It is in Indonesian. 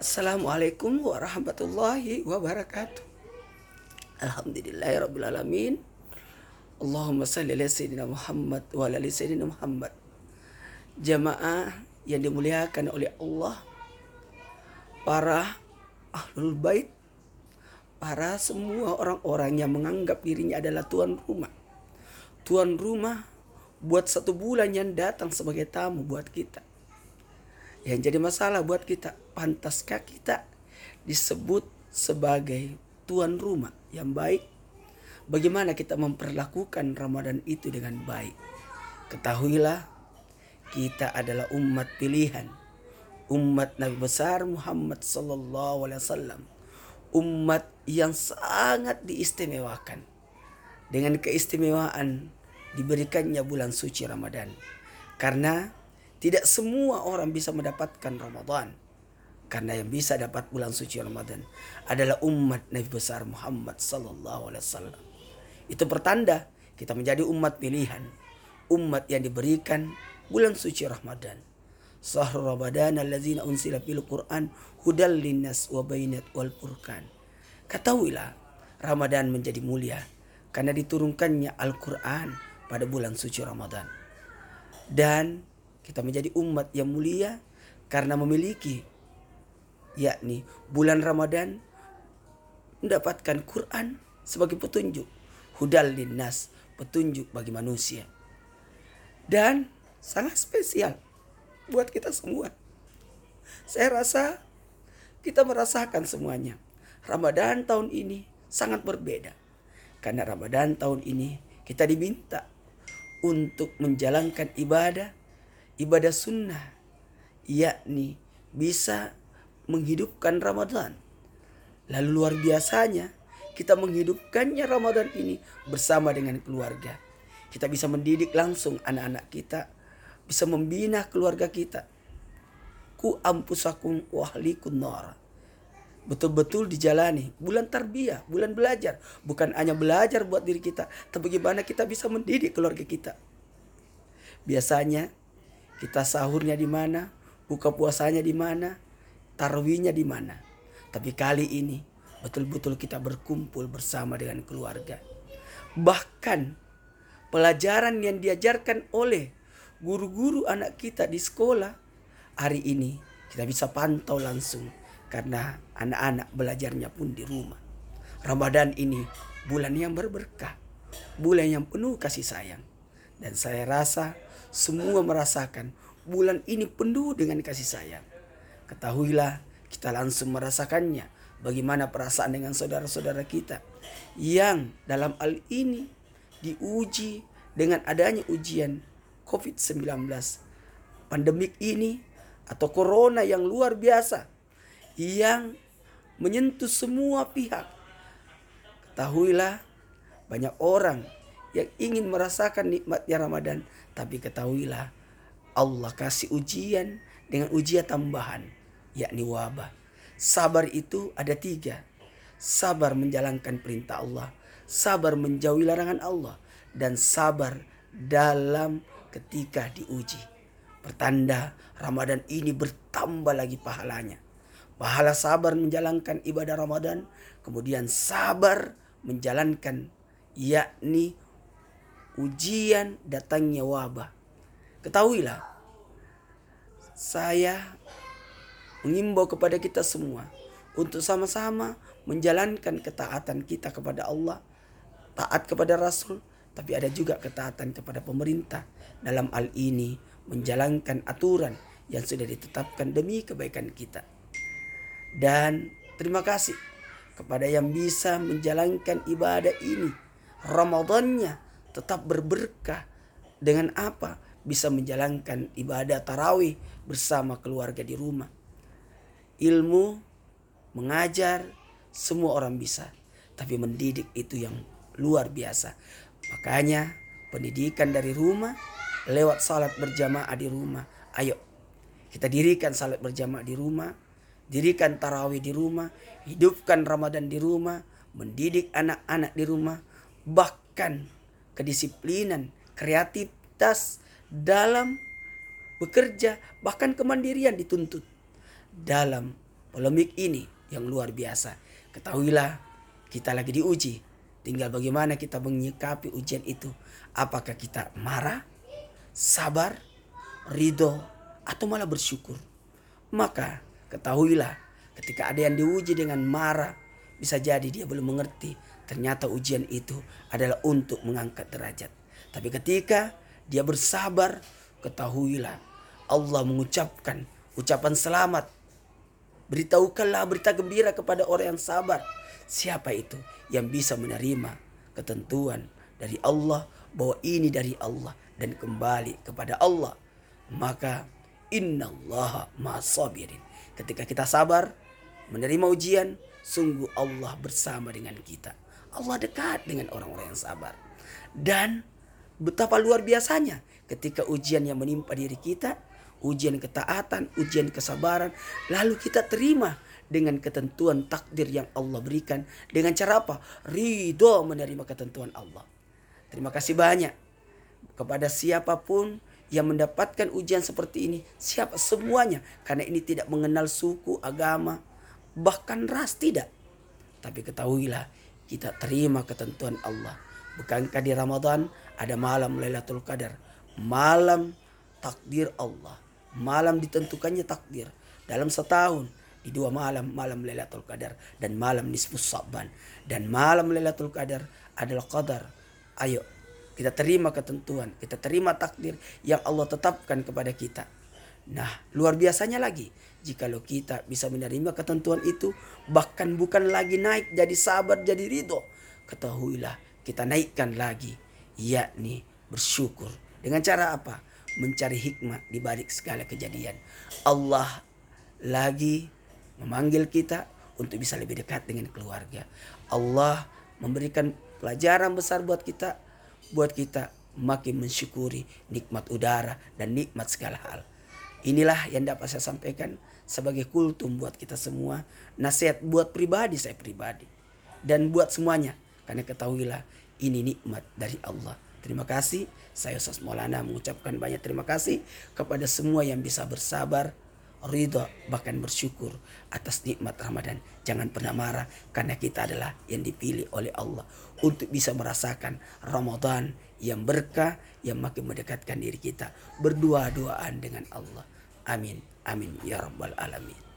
Assalamualaikum warahmatullahi wabarakatuh. Alhamdulillahirrabbilalamin. Allahumma salli ala Sayyidina Muhammad wa ala Sayyidina Muhammad. Jamaah yang dimuliakan oleh Allah. Para ahlul bait. Para semua orang-orang yang menganggap dirinya adalah tuan rumah. Tuan rumah buat satu bulan yang datang sebagai tamu buat kita yang jadi masalah buat kita, pantaskah kita disebut sebagai tuan rumah yang baik? Bagaimana kita memperlakukan Ramadan itu dengan baik? Ketahuilah, kita adalah umat pilihan, umat Nabi besar Muhammad Sallallahu Alaihi Wasallam, umat yang sangat diistimewakan dengan keistimewaan diberikannya bulan suci Ramadan. Karena tidak semua orang bisa mendapatkan Ramadan. Karena yang bisa dapat bulan suci Ramadan adalah umat Nabi besar Muhammad sallallahu alaihi wasallam. Itu pertanda kita menjadi umat pilihan, umat yang diberikan bulan suci Ramadan. Sahrul Ramadan allazina unsila fil Qur'an hudal linnas wa bainat wal furqan. Ketahuilah Ramadan menjadi mulia karena diturunkannya Al-Qur'an pada bulan suci Ramadan. Dan kita menjadi umat yang mulia karena memiliki yakni bulan Ramadan mendapatkan Quran sebagai petunjuk hudal linnas petunjuk bagi manusia. Dan sangat spesial buat kita semua. Saya rasa kita merasakan semuanya. Ramadan tahun ini sangat berbeda. Karena Ramadan tahun ini kita diminta untuk menjalankan ibadah ibadah sunnah yakni bisa menghidupkan Ramadan. Lalu luar biasanya kita menghidupkannya Ramadan ini bersama dengan keluarga. Kita bisa mendidik langsung anak-anak kita, bisa membina keluarga kita. Ku ampusakum wahlikun nar. Betul-betul dijalani bulan tarbiyah, bulan belajar, bukan hanya belajar buat diri kita, tapi bagaimana kita bisa mendidik keluarga kita. Biasanya kita sahurnya di mana, buka puasanya di mana, tarawihnya di mana. Tapi kali ini betul-betul kita berkumpul bersama dengan keluarga. Bahkan pelajaran yang diajarkan oleh guru-guru anak kita di sekolah hari ini kita bisa pantau langsung karena anak-anak belajarnya pun di rumah. Ramadan ini bulan yang berberkah, bulan yang penuh kasih sayang. Dan saya rasa semua merasakan bulan ini penuh dengan kasih sayang. Ketahuilah kita langsung merasakannya bagaimana perasaan dengan saudara-saudara kita yang dalam hal ini diuji dengan adanya ujian COVID-19 pandemik ini atau corona yang luar biasa yang menyentuh semua pihak. Ketahuilah banyak orang yang ingin merasakan nikmatnya Ramadan. Tapi ketahuilah Allah kasih ujian dengan ujian tambahan. Yakni wabah. Sabar itu ada tiga. Sabar menjalankan perintah Allah. Sabar menjauhi larangan Allah. Dan sabar dalam ketika diuji. Pertanda Ramadan ini bertambah lagi pahalanya. Pahala sabar menjalankan ibadah Ramadan. Kemudian sabar menjalankan yakni ujian datangnya wabah. Ketahuilah, saya mengimbau kepada kita semua untuk sama-sama menjalankan ketaatan kita kepada Allah, taat kepada Rasul, tapi ada juga ketaatan kepada pemerintah dalam hal ini menjalankan aturan yang sudah ditetapkan demi kebaikan kita. Dan terima kasih kepada yang bisa menjalankan ibadah ini Ramadannya tetap berberkah dengan apa bisa menjalankan ibadah tarawih bersama keluarga di rumah. Ilmu mengajar semua orang bisa, tapi mendidik itu yang luar biasa. Makanya pendidikan dari rumah lewat salat berjamaah di rumah. Ayo kita dirikan salat berjamaah di rumah, dirikan tarawih di rumah, hidupkan Ramadan di rumah, mendidik anak-anak di rumah, bahkan kedisiplinan, kreativitas dalam bekerja, bahkan kemandirian dituntut dalam polemik ini yang luar biasa. Ketahuilah kita lagi diuji. Tinggal bagaimana kita menyikapi ujian itu. Apakah kita marah, sabar, ridho, atau malah bersyukur. Maka ketahuilah ketika ada yang diuji dengan marah, bisa jadi dia belum mengerti ternyata ujian itu adalah untuk mengangkat derajat. Tapi ketika dia bersabar, ketahuilah Allah mengucapkan ucapan selamat. Beritahukanlah berita gembira kepada orang yang sabar. Siapa itu yang bisa menerima ketentuan dari Allah bahwa ini dari Allah dan kembali kepada Allah. Maka inna Allah sabirin. Ketika kita sabar menerima ujian, sungguh Allah bersama dengan kita. Allah dekat dengan orang-orang yang sabar. Dan Betapa luar biasanya ketika ujian yang menimpa diri kita, ujian ketaatan, ujian kesabaran, lalu kita terima dengan ketentuan takdir yang Allah berikan dengan cara apa? Ridho menerima ketentuan Allah. Terima kasih banyak kepada siapa pun yang mendapatkan ujian seperti ini, siapa semuanya karena ini tidak mengenal suku, agama, bahkan ras tidak. Tapi ketahuilah kita terima ketentuan Allah Bukankah di Ramadan ada malam Lailatul Qadar? Malam takdir Allah. Malam ditentukannya takdir. Dalam setahun di dua malam malam Lailatul Qadar dan malam nisfus Saban dan malam Lailatul Qadar adalah qadar. Ayo kita terima ketentuan, kita terima takdir yang Allah tetapkan kepada kita. Nah, luar biasanya lagi. Jikalau kita bisa menerima ketentuan itu bahkan bukan lagi naik jadi sabar jadi ridho. Ketahuilah kita naikkan lagi. Yakni bersyukur. Dengan cara apa? Mencari hikmah di balik segala kejadian. Allah lagi memanggil kita untuk bisa lebih dekat dengan keluarga. Allah memberikan pelajaran besar buat kita buat kita makin mensyukuri nikmat udara dan nikmat segala hal inilah yang dapat saya sampaikan sebagai kultum buat kita semua nasihat buat pribadi saya pribadi dan buat semuanya karena ketahuilah ini nikmat dari Allah. Terima kasih. Saya Ustaz Maulana mengucapkan banyak terima kasih kepada semua yang bisa bersabar, ridho, bahkan bersyukur atas nikmat Ramadan. Jangan pernah marah karena kita adalah yang dipilih oleh Allah untuk bisa merasakan Ramadan yang berkah yang makin mendekatkan diri kita. Berdua-duaan dengan Allah. Amin. Amin. Ya Rabbal Alamin.